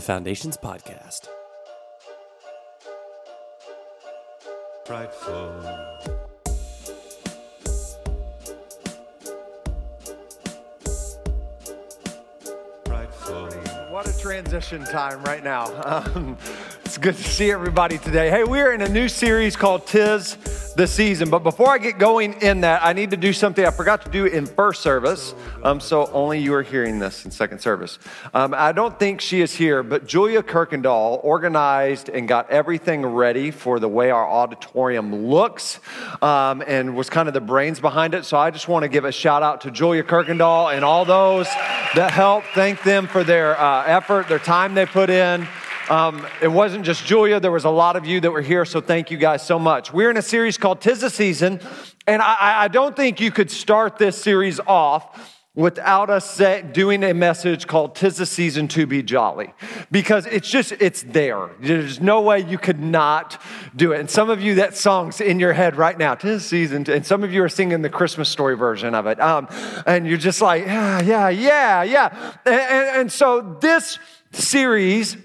The Foundations Podcast. Prideful. Prideful. What a transition time right now. Um, it's good to see everybody today. Hey, we're in a new series called Tis the Season. But before I get going in that, I need to do something I forgot to do in first service. Um, so only you are hearing this in second service. Um, I don't think she is here, but Julia Kirkendall organized and got everything ready for the way our auditorium looks um, and was kind of the brains behind it. So I just want to give a shout out to Julia Kirkendall and all those that helped. Thank them for their uh, effort, their time they put in. Um, it wasn't just Julia, there was a lot of you that were here, so thank you guys so much. We're in a series called Tis the Season, and I, I don't think you could start this series off without us doing a message called Tis the Season to Be Jolly. Because it's just, it's there. There's no way you could not do it. And some of you, that song's in your head right now, Tis the Season. And some of you are singing the Christmas story version of it. Um, and you're just like, yeah, yeah, yeah, yeah. and, and, and so this series,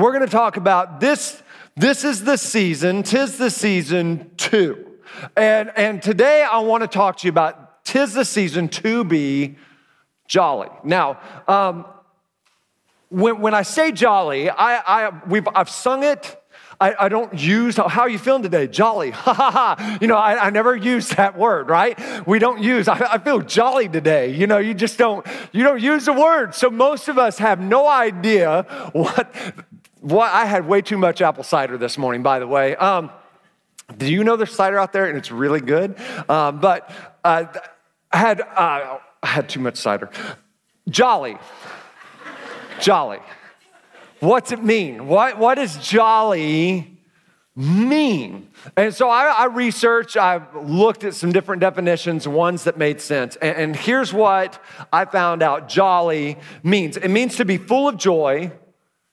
we're going to talk about this. This is the season, tis the season two. And, and today I want to talk to you about tis the season to be jolly. Now, um, when, when I say jolly, I, I, we've, I've sung it. I, I, don't use, how are you feeling today? Jolly. Ha ha ha. You know, I, I never use that word, right? We don't use, I, I feel jolly today. You know, you just don't, you don't use the word. So most of us have no idea what what, I had way too much apple cider this morning, by the way. Um, do you know there's cider out there and it's really good? Um, but uh, I had uh, I had too much cider. Jolly, jolly. What's it mean? What what does jolly mean? And so I, I researched. I looked at some different definitions, ones that made sense. And, and here's what I found out: jolly means. It means to be full of joy,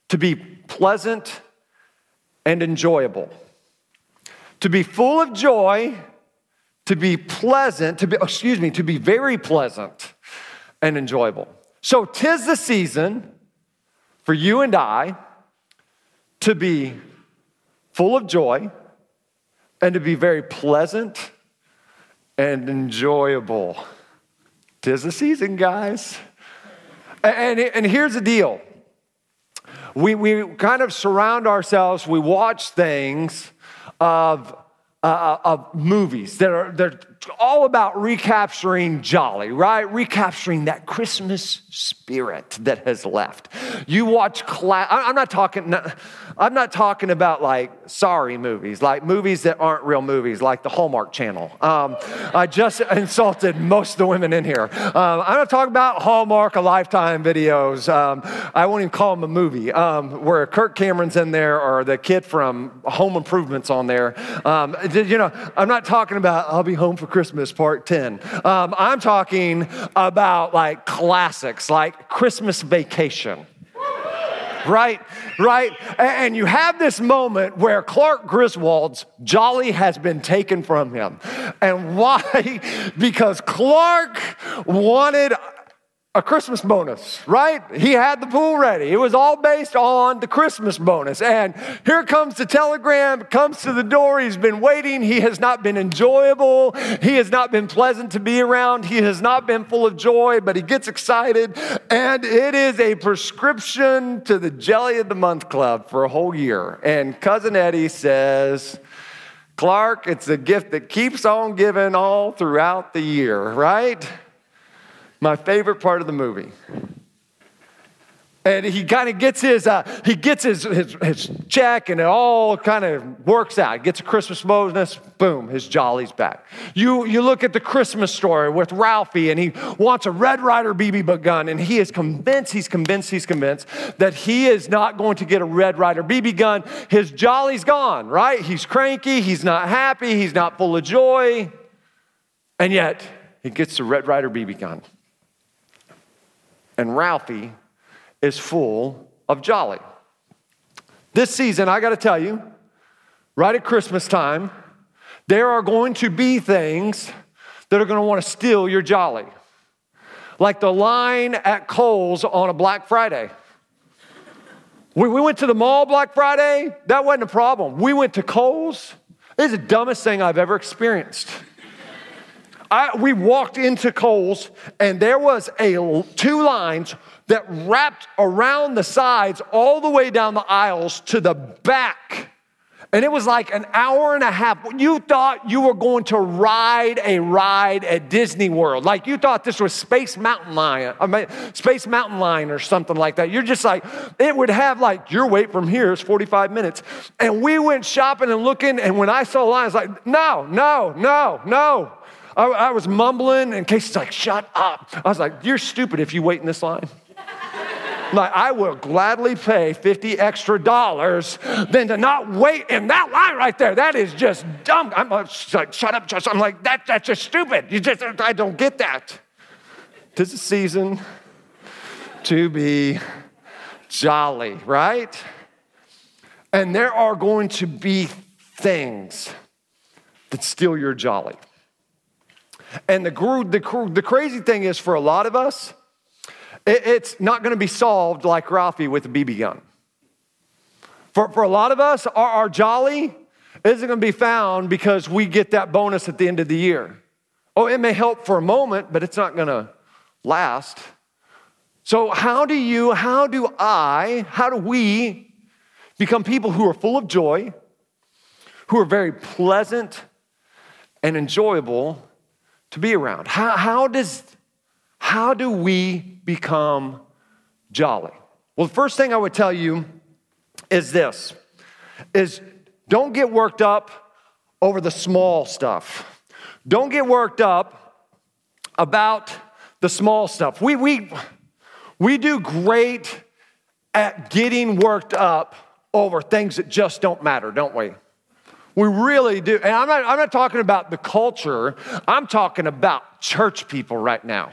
to be pleasant and enjoyable. To be full of joy, to be pleasant, to be, excuse me, to be very pleasant and enjoyable. So, tis the season for you and I to be full of joy and to be very pleasant and enjoyable. Tis the season, guys. And, and here's the deal we, we kind of surround ourselves, we watch things of, uh, of movies that are they're all about recapturing jolly, right? Recapturing that Christmas spirit that has left. You watch class, I'm not talking, I'm not talking about like sorry movies, like movies that aren't real movies, like the Hallmark Channel. Um, I just insulted most of the women in here. Um, I'm not talking about Hallmark, a Lifetime videos. Um, I won't even call them a movie, um, where Kirk Cameron's in there or the kid from Home Improvements on there. Um, you know, I'm not talking about I'll be home for Christmas, part 10. Um, I'm talking about like classics, like Christmas Vacation. right? Right? And you have this moment where Clark Griswold's jolly has been taken from him. And why? Because Clark wanted a Christmas bonus, right? He had the pool ready. It was all based on the Christmas bonus. And here comes the telegram, comes to the door. He's been waiting. He has not been enjoyable. He has not been pleasant to be around. He has not been full of joy, but he gets excited. And it is a prescription to the Jelly of the Month Club for a whole year. And Cousin Eddie says, Clark, it's a gift that keeps on giving all throughout the year, right? My favorite part of the movie And he kind of gets his uh, he gets his, his his check, and it all kind of works out. Gets a Christmas bonus, boom, his jolly's back. You you look at the Christmas story with Ralphie, and he wants a Red Ryder BB gun, and he is convinced, he's convinced, he's convinced that he is not going to get a Red Ryder BB gun. His jolly's gone, right? He's cranky, he's not happy, he's not full of joy, and yet he gets the Red Ryder BB gun. And Ralphie is full of jolly. This season, I got to tell you, right at Christmas time, there are going to be things that are want to steal your jolly. Like the line at Kohl's on a Black Friday. We, we went to the mall Black Friday, that wasn't a problem. We went to Kohl's, it is the dumbest thing I've ever experienced. I, we walked into Kohl's and there was a two lines that wrapped around the sides all the way down the aisles to the back. And it was like an hour and a half. You thought you were going to ride a ride at Disney World. Like you thought this was Space Mountain Line, I mean, Space Mountain Line or something like that. You're just like, it would have like, your wait from here is 45 minutes. And we went shopping and looking, and when I saw lines, like, no, no, no, no. I, I was mumbling, and Casey's like, shut up. I was like, you're stupid if you wait in this line. Like, I will gladly pay 50 extra dollars than to not wait in that line right there. That is just dumb. I'm like, shut up, just. I'm like, that, that's just stupid. You just, I don't get that. Tis a season to be jolly, right? And there are going to be things that steal your jolly. And the, the, the crazy thing is, for a lot of us, it's not going to be solved like Ralphie with a BB gun. For, for a lot of us, our, our jolly isn't going to be found because we get that bonus at the end of the year. Oh, it may help for a moment, but it's not going to last. So, how do you, how do I, how do we become people who are full of joy, who are very pleasant and enjoyable to be around? How, how does how do we become jolly? Well, the first thing I would tell you is this is don't get worked up over the small stuff. Don't get worked up about the small stuff. We, we, we do great at getting worked up over things that just don't matter, don't we? We really do. And I'm not, I'm not talking about the culture, I'm talking about church people right now.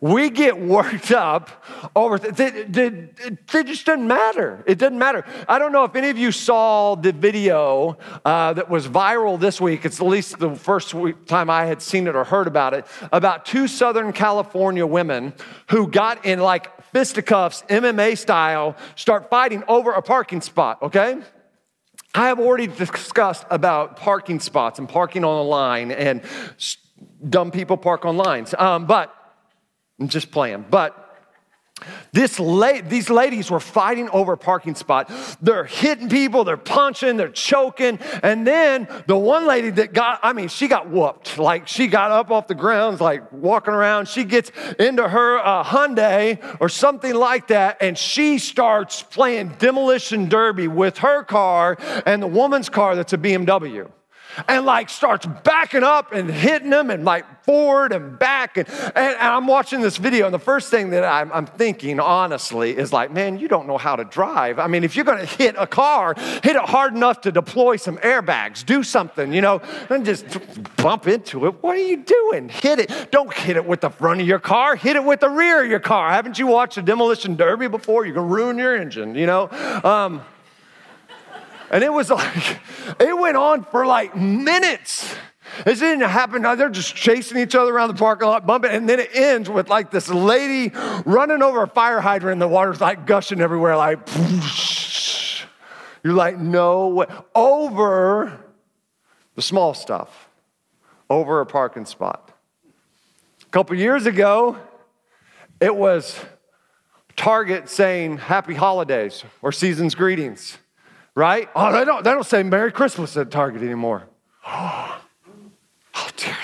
We get worked up over, it, just doesn't matter. It doesn't matter. I don't know if any of you saw the video uh, that was viral this week. It's at least the first time I had seen it or heard about it, about two Southern California women who got in like fisticuffs, MMA style, start fighting over a parking spot, okay? I have already discussed about parking spots and parking on a line and dumb people park on lines. Um, but I'm just playing. But this la- these ladies were fighting over a parking spot. They're hitting people, they're punching, they're choking. And then the one lady that got, I mean, she got whooped. Like she got up off the ground, like walking around. She gets into her uh, Hyundai or something like that, and she starts playing demolition derby with her car and the woman's car that's a BMW and like starts backing up and hitting them and like forward and back. And, and, and I'm watching this video, and the first thing that I'm, I'm, thinking, honestly, is like, man, you don't know how to drive. I mean, if you're gonna hit a car, hit it hard enough to deploy some airbags, do something, you know, and just bump into it. What are you doing? Hit it. Don't hit it with the front of your car, hit it with the rear of your car. Haven't you watched a demolition derby before? You're gonna ruin your engine, you know? Um, and it was like, it went on for like minutes. It didn't happen. They're just chasing each other around the parking lot, bumping, and then it ends with like this lady running over a fire hydrant, and the water's like gushing everywhere, like, you're like, no way. Over the small stuff, over a parking spot. A couple years ago, it was Target saying happy holidays or season's greetings right? Oh, they don't, they don't say Merry Christmas at Target anymore. Oh, dear,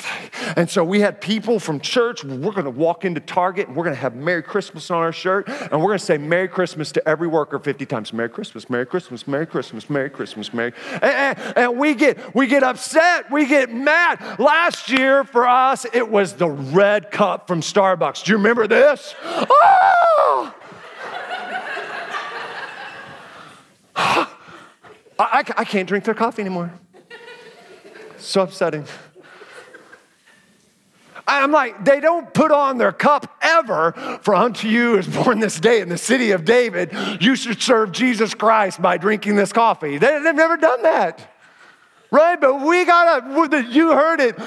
And so we had people from church, we're gonna walk into Target and we're gonna have Merry Christmas on our shirt, and we're gonna say Merry Christmas to every worker 50 times. Merry Christmas, Merry Christmas, Merry Christmas, Merry Christmas, Merry. And, and, and we get we get upset, we get mad. Last year for us, it was the red cup from Starbucks. Do you remember this? Oh! I, I, I can't drink their coffee anymore. So upsetting. I'm like, they don't put on their cup ever, for unto you is born this day in the city of David. You should serve Jesus Christ by drinking this coffee. They, have never done that. Right? But we gotta, you heard it.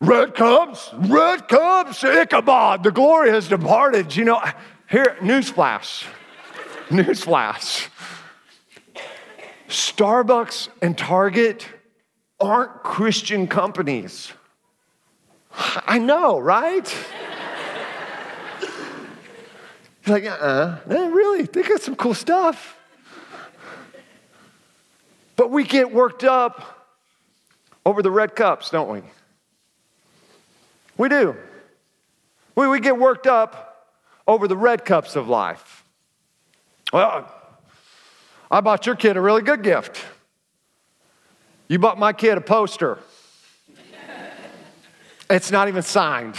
Red cups, red cups, Ichabod, the glory has departed. You know, here, newsflash, newsflash. Starbucks and Target aren't Christian companies. I know, right? like, uh uh really, they got some cool stuff. But we get worked up over the red cups, don't we? We do. We, we get worked up over the red cups of life. Well, I bought your kid a really good gift. You bought my kid a poster. It's not even signed.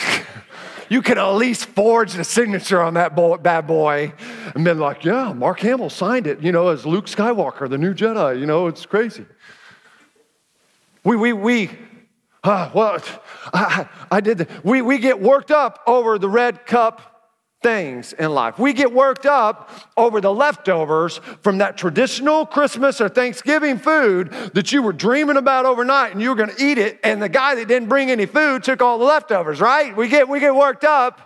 you can at least forge the signature on that boy, bad boy and been like, yeah, Mark Hamill signed it, you know, as Luke Skywalker, the new Jedi. You know, it's crazy. We, we, we, uh, well, I, I did the, we, we get worked up over the red cup things in life. We get worked up over the leftovers from that traditional Christmas or Thanksgiving food that you were dreaming about overnight and you were going to eat it and the guy that didn't bring any food took all the leftovers, right? We get we get worked up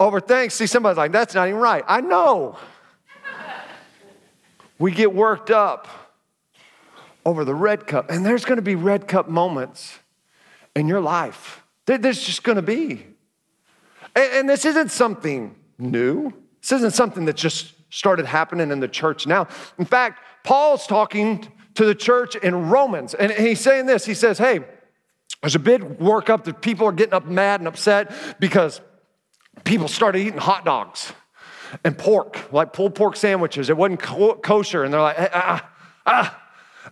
over things. See somebody's like that's not even right. I know. we get worked up over the red cup and there's going to be red cup moments in your life. There's just going to be and, this isn't something new. This isn't something that just started happening in the church now. In fact, Paul's talking to the church in Romans, and he's saying this. He says, Hey, there's a big workup that people are getting up mad and upset because people started eating hot dogs and pork, like pulled pork sandwiches. It wasn't kosher, and they're like, ah, ah, ah.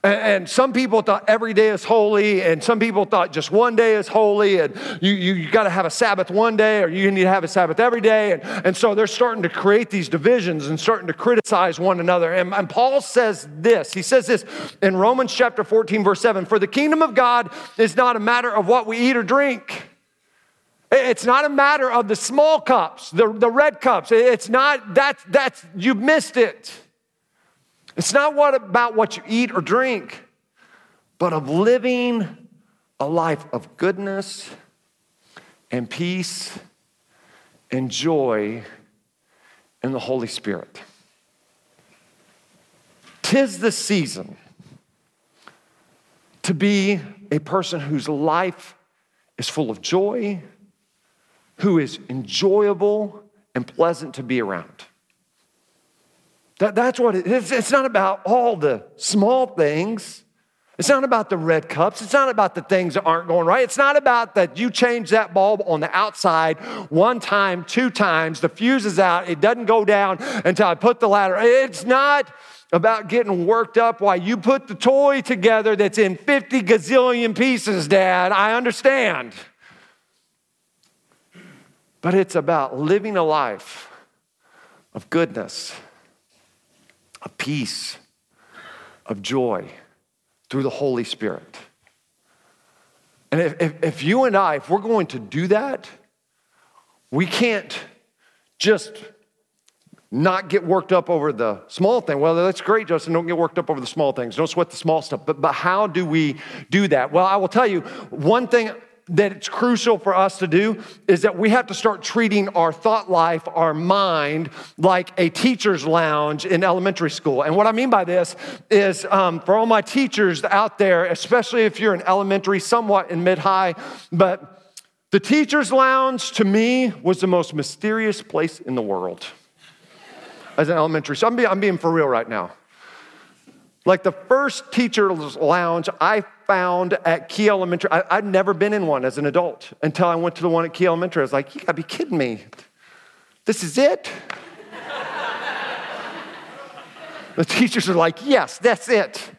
And, some people thought every day is holy, and some people thought just one day is holy, and you, you, you got to have a Sabbath one day, or you need to have a Sabbath every day. And, and so they're starting to create these divisions and starting to criticize one another. And, and Paul says this He says this in Romans chapter 14, verse 7 For the kingdom of God is not a matter of what we eat or drink. It's not a matter of the small cups, the, the red cups. It's not, that's, that's, you missed it. It's not what about what you eat or drink, but of living a life of goodness and peace and joy in the Holy Spirit. Tis the season to be a person whose life is full of joy, who is enjoyable and pleasant to be around. That, that's what it is. It's not about all the small things. It's not about the red cups. It's not about the things that aren't going right. It's not about that you change that bulb on the outside one time, two times, the fuse is out, it doesn't go down until I put the ladder. It's not about getting worked up while you put the toy together that's in 50 gazillion pieces, Dad. I understand. But it's about living a life of goodness of peace, of joy through the Holy Spirit. And if, if, if, you and I, if we're going to do that, we can't just not get worked up over the small thing. Well, that's great, Justin. Don't get worked up over the small things. Don't sweat the small stuff. But, but how do we do that? Well, I will tell you one thing that it's crucial for us to do is that we have to start treating our thought life, our mind, like a teacher's lounge in elementary school. And what I mean by this is um, for all my teachers out there, especially if you're in elementary, somewhat in mid high, but the teacher's lounge to me was the most mysterious place in the world as an elementary. So I'm being, I'm being for real right now. Like the first teacher's lounge I found at Key Elementary, I, I'd never been in one as an adult until I went to the one at Key Elementary. I was like, you gotta be kidding me. This is it? the teachers are like, yes, that's it.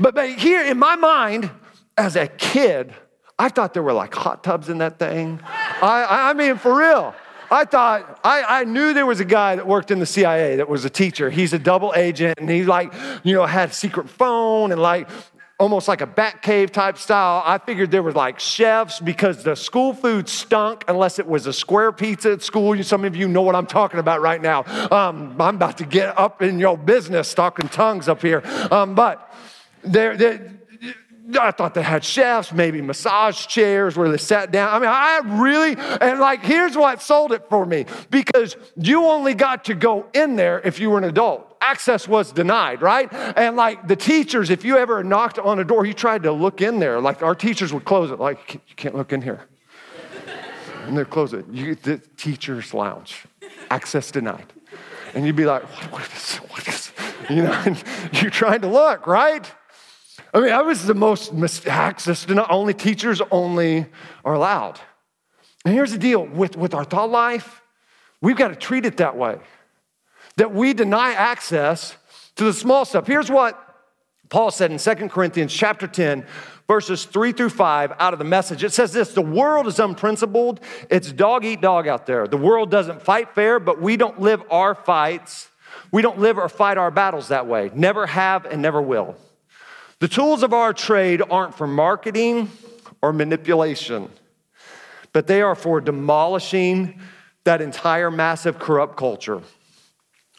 But, but here in my mind, as a kid, I thought there were like hot tubs in that thing. I, I mean, for real. I thought, I, I knew there was a guy that worked in the CIA that was a teacher. He's a double agent and he like, you know, had a secret phone and like almost like a bat cave type style. I figured there were like chefs because the school food stunk unless it was a square pizza at school. Some of you know what I'm talking about right now. Um, I'm about to get up in your business talking tongues up here. Um, but there, there I thought they had chefs, maybe massage chairs where they sat down. I mean, I really, and like, here's what sold it for me because you only got to go in there if you were an adult. Access was denied, right? And like the teachers, if you ever knocked on a door, you tried to look in there. Like our teachers would close it, like, you can't look in here. And they'd close it. You, the teacher's lounge, access denied. And you'd be like, what, what is, what is, you know, and you're trying to look, right? I mean, I was the most access to not only teachers only are allowed. And here's the deal with, with our thought life, we've got to treat it that way. That we deny access to the small stuff. Here's what Paul said in 2 Corinthians chapter 10, verses 3 through 5 out of the message. It says this The world is unprincipled, it's dog eat dog out there. The world doesn't fight fair, but we don't live our fights. We don't live or fight our battles that way. Never have and never will. The tools of our trade aren't for marketing or manipulation, but they are for demolishing that entire massive corrupt culture.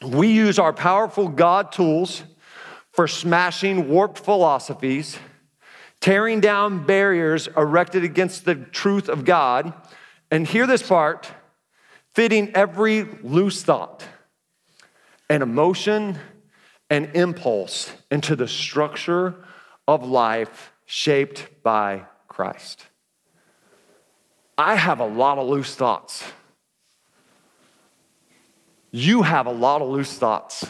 We use our powerful God tools for smashing warped philosophies, tearing down barriers erected against the truth of God, and hear this part fitting every loose thought and emotion and impulse into the structure of life shaped by Christ. I have a lot of loose thoughts. You have a lot of loose thoughts.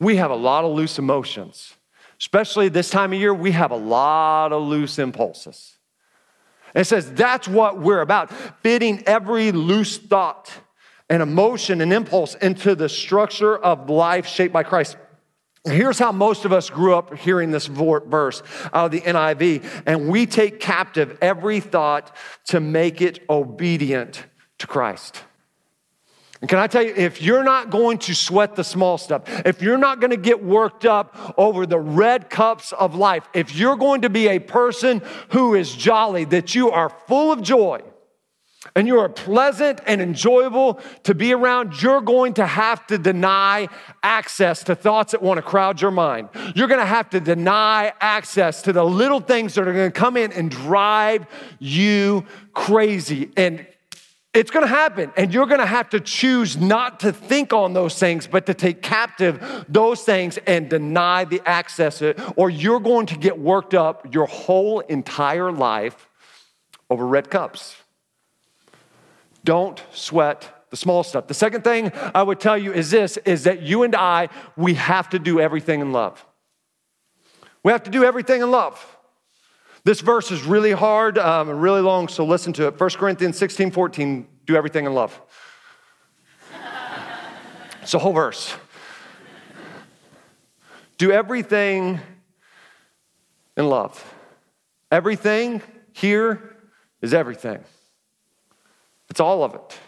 We have a lot of loose emotions. Especially this time of year, we have a lot of loose impulses. it says that's what we're about fitting every loose thought and emotion and impulse into the structure of life shaped by Christ. Here's how most of us grew up hearing this verse out of the NIV, and we take captive every thought to make it obedient to Christ. And can I tell you, if you're not going to sweat the small stuff, if you're not going to get worked up over the red cups of life, if you're going to be a person who is jolly, that you are full of joy, and you are pleasant and enjoyable to be around, you're going to have to deny access to thoughts that want to crowd your mind. You're going to have to deny access to the little things that are going to come in and drive you crazy. And it's going to happen. And you're going to have to choose not to think on those things, but to take captive those things and deny the access, it, or you're going to get worked up your whole entire life over red cups. Don't sweat the small stuff. The second thing I would tell you is this is that you and I we have to do everything in love. We have to do everything in love. This verse is really hard um, and really long, so listen to it. 1 Corinthians 16, 14, do everything in love. it's a whole verse. Do everything in love. Everything here is everything. It's all of it.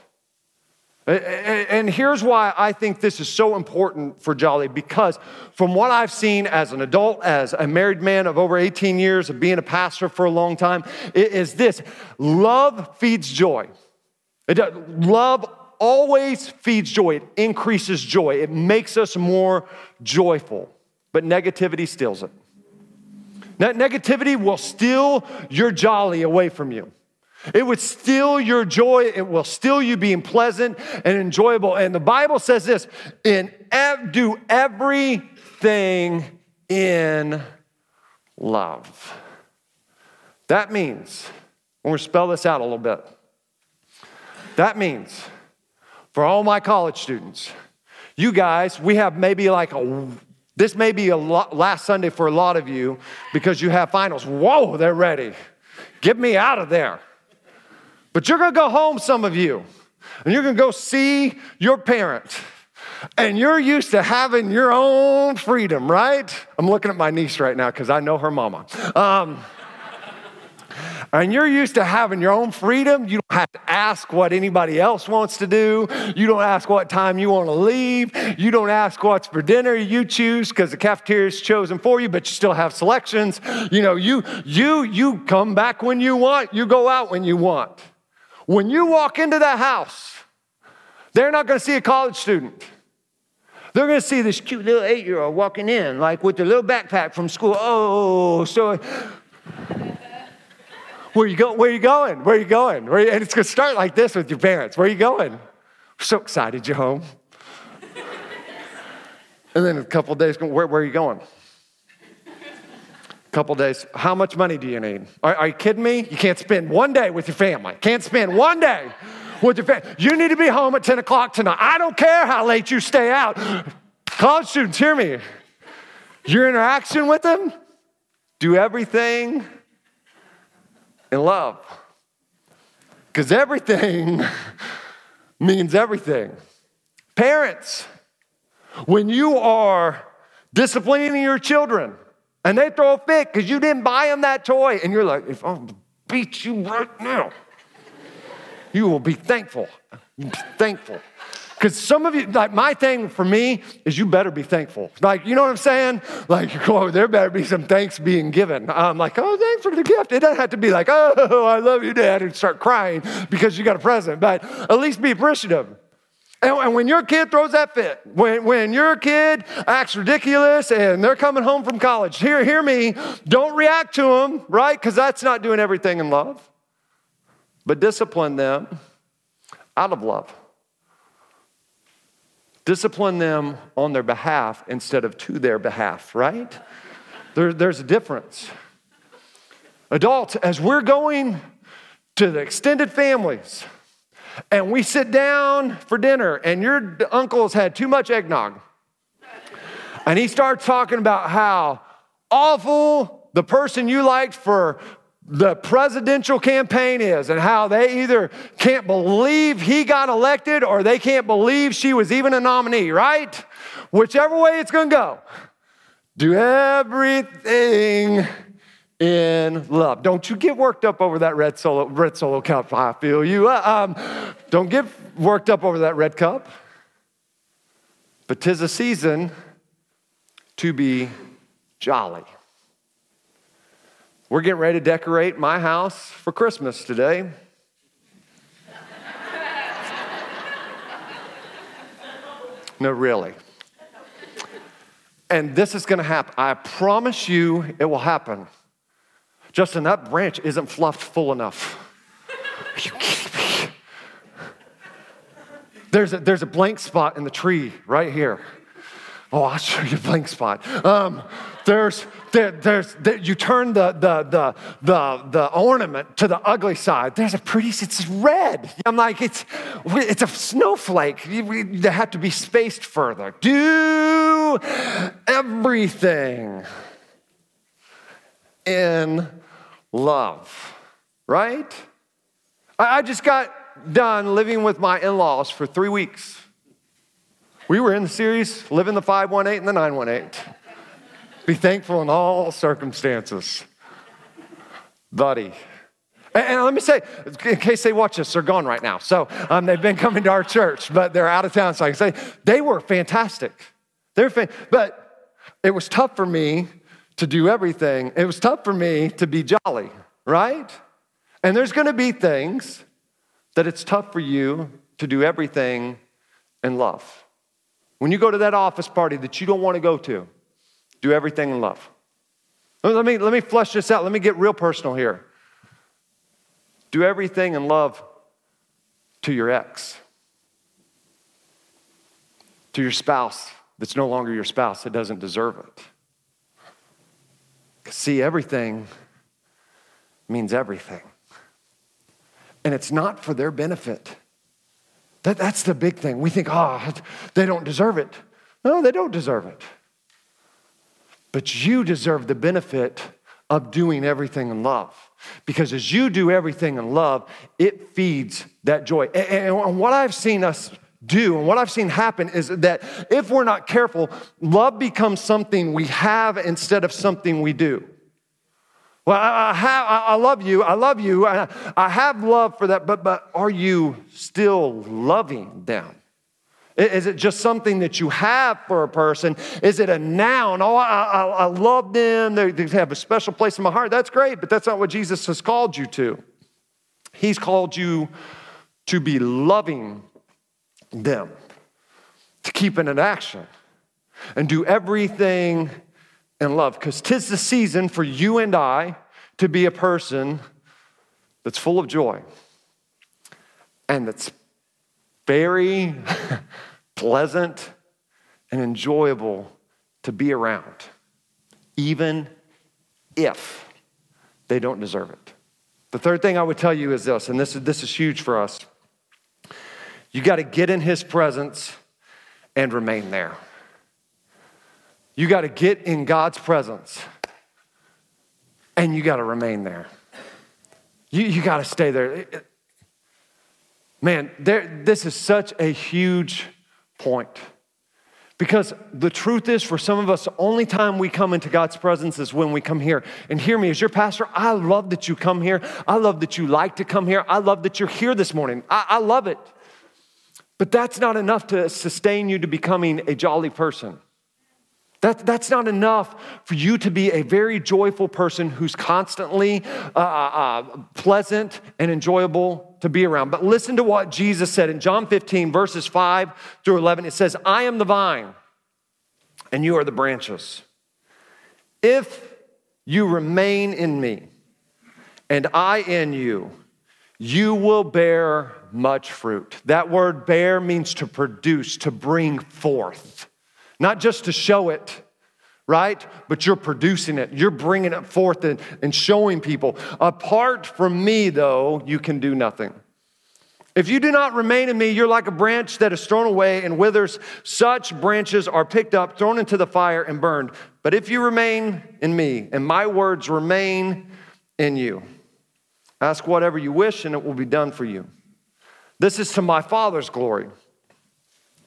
And here's why I think this is so important for Jolly because from what I've seen as an adult, as a married man of over 18 years, of being a pastor for a long time, it is this love feeds joy. Uh, love always feeds joy, it increases joy, it makes us more joyful, but negativity steals it. Negativity will steal your jolly away from you. It would steal your joy. It will steal you being pleasant and enjoyable. And the Bible says this in ev- do everything in love. That means, when we spell this out a little bit, that means for all my college students, you guys, we have maybe like a This may be a lot, last Sunday for a lot of you because you have finals. Whoa, they're ready. Get me out of there. But you're gonna go home, some of you, and you're gonna go see your parent. And you're used to having your own freedom, right? I'm looking at my niece right now because I know her mama. Um, and you're used to having your own freedom. You don't have to ask what anybody else wants to do. You don't ask what time you want to leave. You don't ask what's for dinner. You choose because the cafeteria is chosen for you, but you still have selections. You know, you you you come back when you want. You go out when you want. When you walk into that house, they're not going to see a college student. They're going to see this cute little eight year old walking in, like with the little backpack from school. Oh, so where you go? Where you going? Where you going? Where you, and it's going to start like this with your parents. Where you going? so excited you're home. and then a couple days, where, where are you going? Couple days. How much money do you need? Are, are you kidding me? You can't spend one day with your family. Can't spend one day with your family. You need to be home at 10 o'clock tonight. I don't care how late you stay out. College students, hear me. Your interaction with them, do everything in love. Because everything means everything. Parents, when you are disciplining your children and they throw a fit because you didn't buy them that toy, and you're like, if I beat you right now, you will be thankful. Thankful. Because some of you, like my thing for me is you better be thankful. Like, you know what I'm saying? Like, oh, there better be some thanks being given. I'm like, oh, thanks for the gift. It doesn't have to be like, oh, I love you, Dad, and start crying because you got a present, but at least be appreciative. And, when your kid throws that fit, when, when your kid acts ridiculous and they're coming home from college, hear, hear me, don't react to them, right? Because that's not doing everything in love but discipline them out of love. Discipline them on their behalf instead of to their behalf, right? There, there's a difference. Adults, as we're going to the extended families and we sit down for dinner and your uncle's had too much eggnog, and he starts talking about how awful the person you liked for the presidential campaign is and how they either can't believe he got elected or they can't believe she was even a nominee, right? Whichever way it's to go. Do everything in love. Don't you get worked up over that red solo, red solo cup. I feel you. Uh, um, don't get worked up over that red cup. But tis a season to be jolly. We're getting ready to decorate my house for Christmas today. no, really. And this is going to happen. I promise you it will happen. Justin, that branch isn't fluffed full enough. Are you kidding me? There's a, there's a blank spot in the tree right here. Oh, I'll show you a blank spot. Um, there's, there, there's, there, you turn the, the, the, the, the ornament to the ugly side. There's a pretty, it's red. I'm like, it's, it's a snowflake. They have to be spaced further. Do everything in love, right? I just got done living with my in laws for three weeks. We were in the series, Living the 518 and the 918. Be thankful in all circumstances. Buddy. And, let me say, in case they watch us, they're gone right now. So um, they've been coming to our church, but they're out of town. So I can say they were fantastic. They were fan- but it was tough for me to do everything. It was tough for me to be jolly, right? And there's going to be things that it's tough for you to do everything in love. When you go to that office party that you don't want to go to, do everything in love. Let me, let me flesh this out. Let me get real personal here. Do everything in love to your ex, to your spouse that's no longer your spouse that doesn't deserve it. See, everything means everything. And it's not for their benefit. That, that's the big thing. We think, oh, they don't deserve it. No, they don't deserve it. but you deserve the benefit of doing everything in love. Because as you do everything in love, it feeds that joy. And what I've seen us do and what I've seen happen is that if we're not careful, love becomes something we have instead of something we do. Well, I, have, I love you. I love you. I, I have love for that, but, but are you still loving them? Is it just something that you have for a person? Is it a noun? Oh, I, I, I love them. They, they have a special place in my heart. That's great, but that's not what Jesus has called you to. He's called you to be loving them, to keep it in action, and do everything in love. Because tis the season for you and I to be a person that's full of joy and that's very pleasant and enjoyable to be around, even if they don't deserve it. The third thing I would tell you is this, and this is, this is huge for us. You got to get in his presence and remain there. You got to get in God's presence and you got to remain there. You, you got to stay there. Man, there, this is such a huge point. Because the truth is, for some of us, the only time we come into God's presence is when we come here. And hear me, as your pastor, I love that you come here. I love that you like to come here. I love that you're here this morning. I, I love it. But that's not enough to sustain you to becoming a jolly person. That, that's not enough for you to be a very joyful person who's constantly uh, uh, uh, pleasant and enjoyable to be around. But listen to what Jesus said in John 15, verses 5 through 11. It says, I am the vine, and you are the branches. If you remain in me, and I in you, you will bear much fruit. That word bear means to produce, to bring forth. Not just to show it, right? But you're producing it. You're bringing it forth and, and showing people. Apart from me, though, you can do nothing. If you do not remain in me, you're like a branch that is thrown away and withers. Such branches are picked up, thrown into the fire, and burned. But if you remain in me, and my words remain in you, ask whatever you wish, and it will be done for you. This is to my Father's glory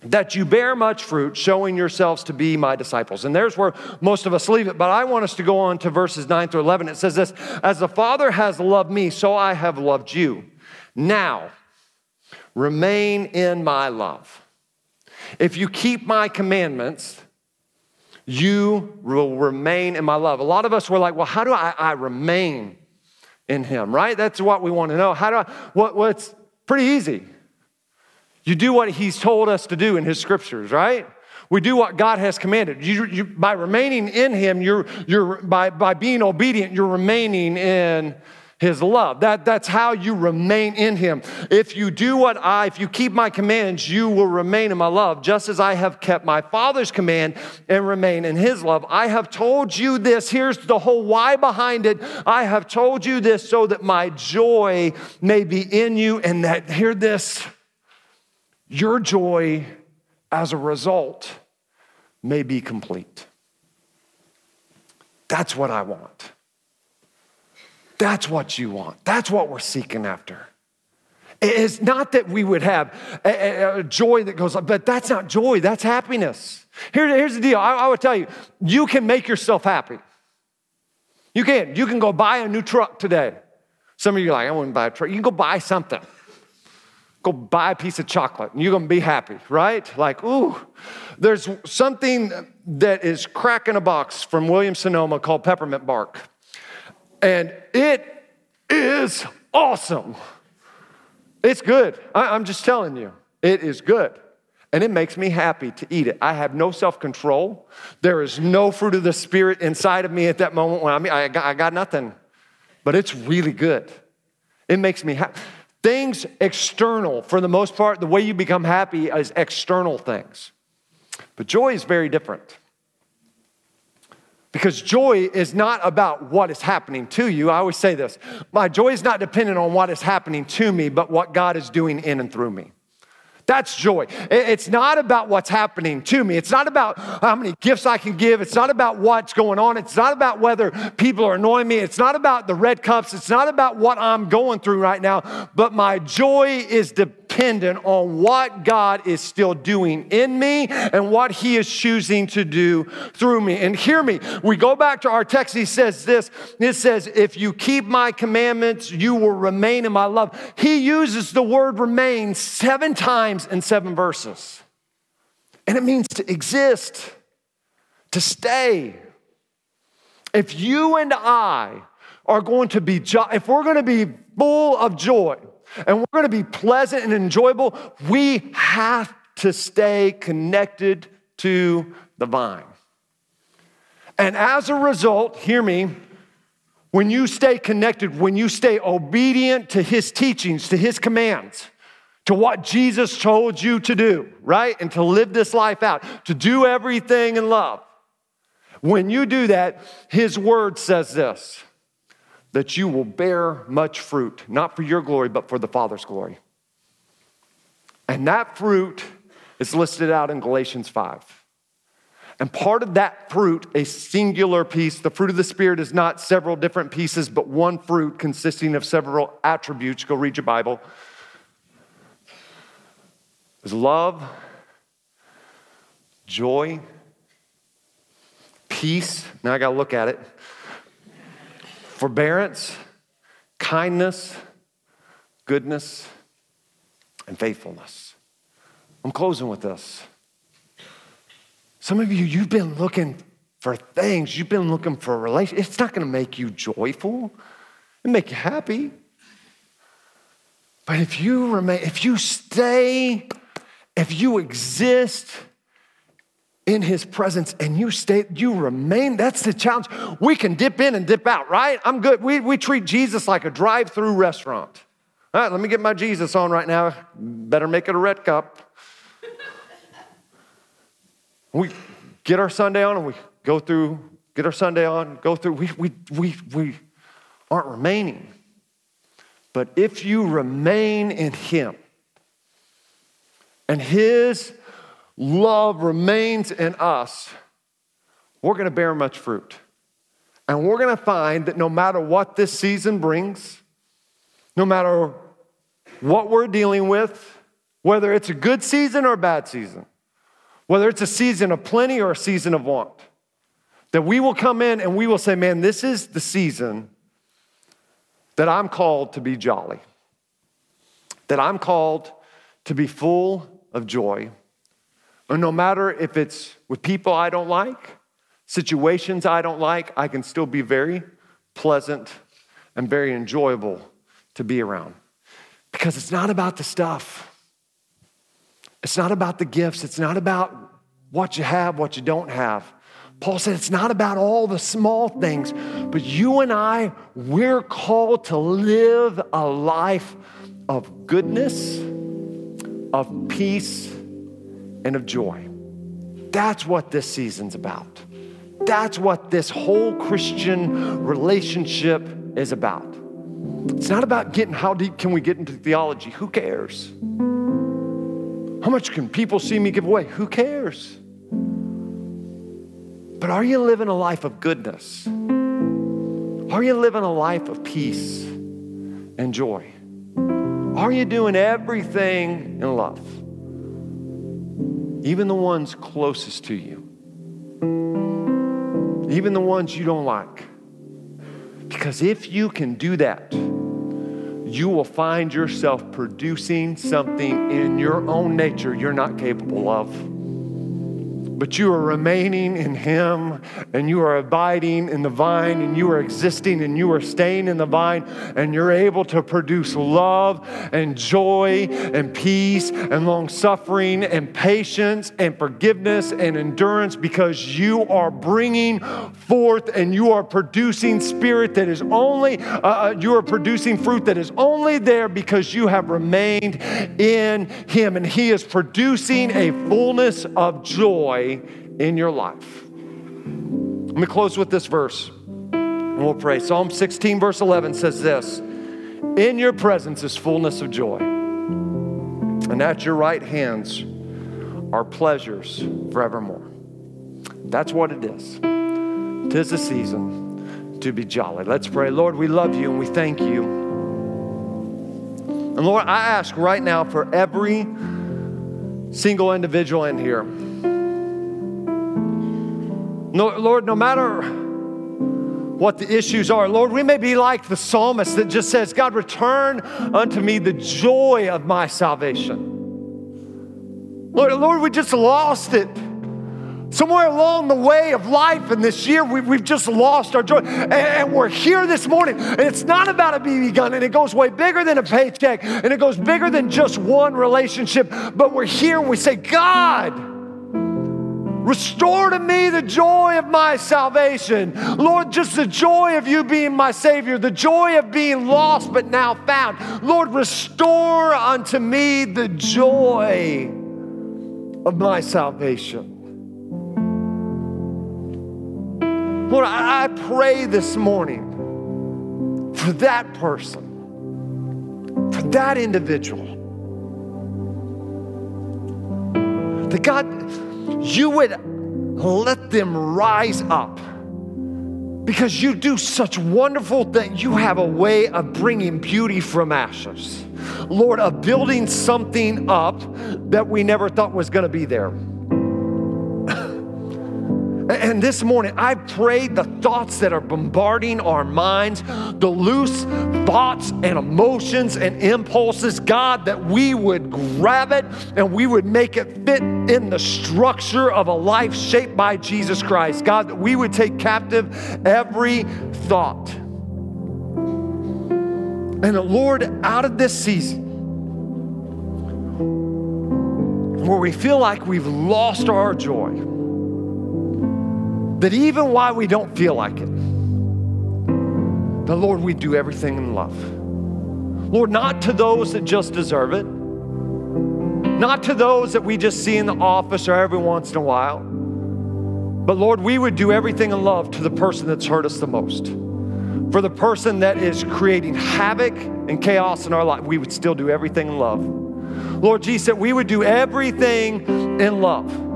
that you bear much fruit, showing yourselves to be my disciples. And there's where most of us leave it. But I want us to go on to verses 9 through 11. It says this As the Father has loved me, so I have loved you. Now, remain in my love. If you keep my commandments, you will remain in my love. A lot of us were like, well, how do I, I remain in him, right? That's what we want to know. How do I, what, what's pretty easy. You do what He's told us to do in His scriptures, right? We do what God has commanded. You, you, by remaining in Him, you're, you're, by, by being obedient, you're remaining in His love. That, that's how you remain in Him. If you do what I, if you keep my commands, you will remain in my love, just as I have kept my Father's command and remain in His love. I have told you this. Here's the whole why behind it. I have told you this so that my joy may be in you, and that, hear this your joy as a result may be complete. That's what I want. That's what you want. That's what we're seeking after. It's not that we would have a, a, a joy that goes on, but that's not joy, that's happiness. Here, here's the deal I, I would tell you you can make yourself happy. You can. You can go buy a new truck today. Some of you are like, I wouldn't buy a truck. You can go buy something go buy a piece of chocolate and you're gonna be happy, right? Like, ooh, there's something that is cracking a box from William Sonoma called peppermint bark. And it is awesome. It's good. I, am just telling you, it is good. And it makes me happy to eat it. I have no self control. There is no fruit of the Spirit inside of me at that moment when I mean, I got, I got nothing. But it's really good. It makes me happy. Things external, for the most part, the way you become happy is external things. But joy is very different. Because joy is not about what is happening to you. I always say this my joy is not dependent on what is happening to me, but what God is doing in and through me. That's joy. It's not about what's happening to me. It's not about how many gifts I can give. It's not about what's going on. It's not about whether people are annoying me. It's not about the red cups. It's not about what I'm going through right now. But my joy is dependent on what God is still doing in me and what He is choosing to do through me. And hear me, we go back to our text. He says this it says, If you keep my commandments, you will remain in my love. He uses the word remain seven times in seven verses. And it means to exist, to stay. If you and I are going to be, jo- if we're going to be full of joy and we're going to be pleasant and enjoyable, we have to stay connected to the vine. And as a result, hear me, when you stay connected, when you stay obedient to his teachings, to his commands, to what Jesus told you to do, right? And to live this life out, to do everything in love. When you do that, his word says this that you will bear much fruit, not for your glory, but for the Father's glory. And that fruit is listed out in Galatians 5. And part of that fruit, a singular piece, the fruit of the Spirit is not several different pieces, but one fruit consisting of several attributes. Go read your Bible. Is love, joy, peace. Now I got to look at it. Forbearance, kindness, goodness, and faithfulness. I'm closing with this. Some of you, you've been looking for things, you've been looking for a relationship. It's not going to make you joyful, it make you happy. But if you remain, if you stay, if you exist in his presence and you stay, you remain, that's the challenge. We can dip in and dip out, right? I'm good. We, we treat Jesus like a drive through restaurant. All right, let me get my Jesus on right now. Better make it a red cup. We get our Sunday on and we go through, get our Sunday on, go through. We, we, we, we aren't remaining. But if you remain in Him and His love remains in us, we're going to bear much fruit. And we're going to find that no matter what this season brings, no matter what we're dealing with, whether it's a good season or a bad season, whether it's a season of plenty or a season of want, that we will come in and we will say, man, this is the season that I'm called to be jolly, that I'm called to be full of joy. And no matter if it's with people I don't like, situations I don't like, I can still be very pleasant and very enjoyable to be around. Because it's not about the stuff. It's not about the gifts. It's not about what you have, what you don't have. Paul said it's not about all the small things, but you and I, we're called to live a life of goodness, of peace, and of joy. That's what this season's about. That's what this whole Christian relationship is about. It's not about getting how deep can we get into theology. Who cares? How much can people see me give away? Who cares? But are you living a life of goodness? Are you living a life of peace and joy? Are you doing everything in love? Even the ones closest to you, even the ones you don't like. Because if you can do that, you will find yourself producing something in your own nature you're not capable of but you are remaining in Him and you are abiding in the vine and you are existing and you are staying in the vine and you're able to produce love and joy and peace and long suffering and patience and forgiveness and endurance because you are bringing forth and you are producing spirit that is only, uh, uh you are producing fruit that is only there because you have remained in Him and He is producing a fullness of joy in your life. Let me close with this verse and we'll pray. Psalm 16, verse 11 says this In your presence is fullness of joy, And at your right hands are pleasures forevermore. That's what it is. Tis the season to be jolly. Let's pray. Lord, we love you and we thank you. And Lord, I ask right now for every single individual in here. No, Lord, no matter what the issues are, Lord, we may be like the psalmist that just says, God, return unto me the joy of my salvation. Lord, Lord, we just lost it. Somewhere along the way of life and this year, we, have just lost our joy. And, and, we're here this morning, and it's not about a BB gun, and it goes way bigger than a paycheck, and it goes bigger than just one relationship. But we're here and we say, God, restore to me the joy of my salvation. Lord, just the joy of you being my Savior, the joy of being lost but now found. Lord, restore unto me the joy of my salvation. Lord, I, pray this morning for that person, for that individual. That God, you would let them rise up because you do such wonderful things. You have a way of bringing beauty from ashes. Lord, of building something up that we never thought was going to be there. And this morning, I pray the thoughts that are bombarding our minds, the loose thoughts and emotions and impulses, God, that we would grab it and we would make it fit in the structure of a life shaped by Jesus Christ. God, that we would take captive every thought. And the Lord, out of this season, where we feel like we've lost our joy, that even while we don't feel like it, the Lord, we do everything in love. Lord, not to those that just deserve it, not to those that we just see in the office or every once in a while, but Lord, we would do everything in love to the person that's hurt us the most. For the person that is creating havoc and chaos in our life, we would still do everything in love. Lord Jesus we would do everything in love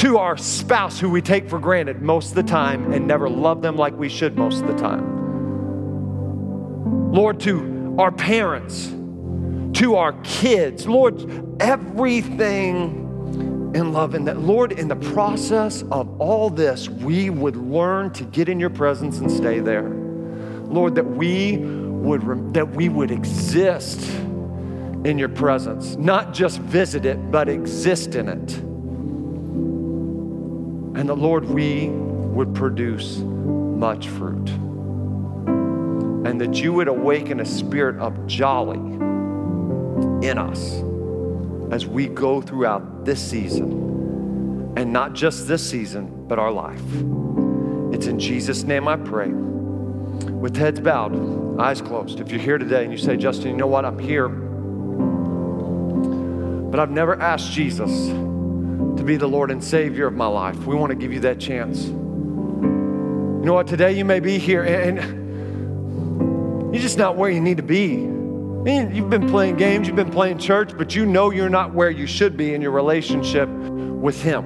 to our spouse who we take for granted most of the time and never love them like we should most of the time. Lord, to our parents, to our kids, Lord, everything in love. And that, Lord, in the process of all this, we would learn to get in your presence and stay there. Lord, that we would, that we would exist in your presence, not just visit it, but exist in it. And the Lord, we would produce much fruit. And that you would awaken a spirit of jolly in us as we go throughout this season. And not just this season, but our life. It's in Jesus' name I pray. With heads bowed, eyes closed. If you're here today and you say, Justin, you know what? I'm here, but I've never asked Jesus to be the Lord and Savior of my life. We want to give you that chance. You know what? Today you may be here and you're just not where you need to be. You've been playing games, you've been playing church, but you know you're not where you should be in your relationship with Him.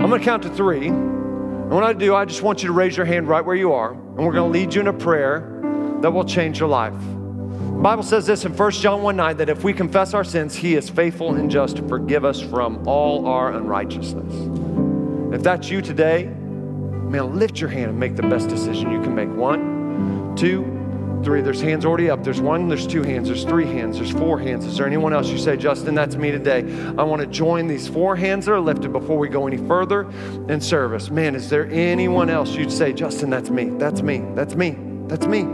I'm going to count to three. And when I do, I just want you to raise your hand right where you are, and we're going to lead you in a prayer that will change your life. Bible says this in 1 John 1 9 that if we confess our sins, He is faithful and just to forgive us from all our unrighteousness. If that's you today, man, lift your hand and make the best decision you can make. One, two, three. There's hands already up. There's one, there's two hands, there's three hands, there's four hands. Is there anyone else you say, Justin, that's me today? I want to join these four hands that are lifted before we go any further in service. Man, is there anyone else you'd say, Justin, that's me, that's me, that's me, that's me,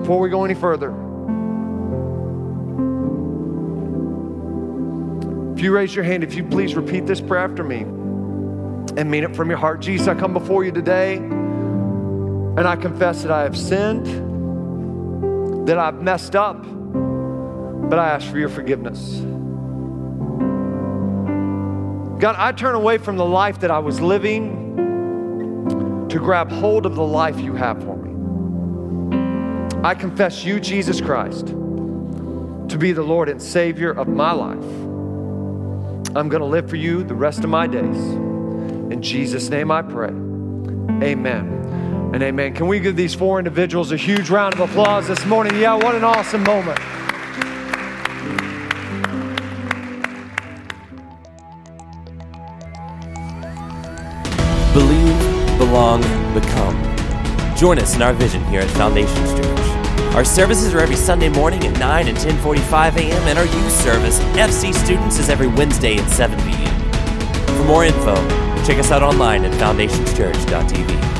before we go any further? If you raise your hand, if you please repeat this prayer after me and mean it from your heart. Jesus, I come before you today and I confess that I have sinned, that I've messed up, but I ask for your forgiveness. God, I turn away from the life that I was living to grab hold of the life you have for me. I confess you, Jesus Christ, to be the Lord and Savior of my life. I'm going to live for you the rest of my days. In Jesus' name I pray. Amen and amen. Can we give these four individuals a huge round of applause this morning? Yeah, what an awesome moment. Believe, belong, become. Join us in our vision here at Foundation Church. Our services are every Sunday morning at 9 and 10:45 a.m. and our youth service, FC Students, is every Wednesday at 7 p.m. For more info, check us out online at foundationschurch.tv.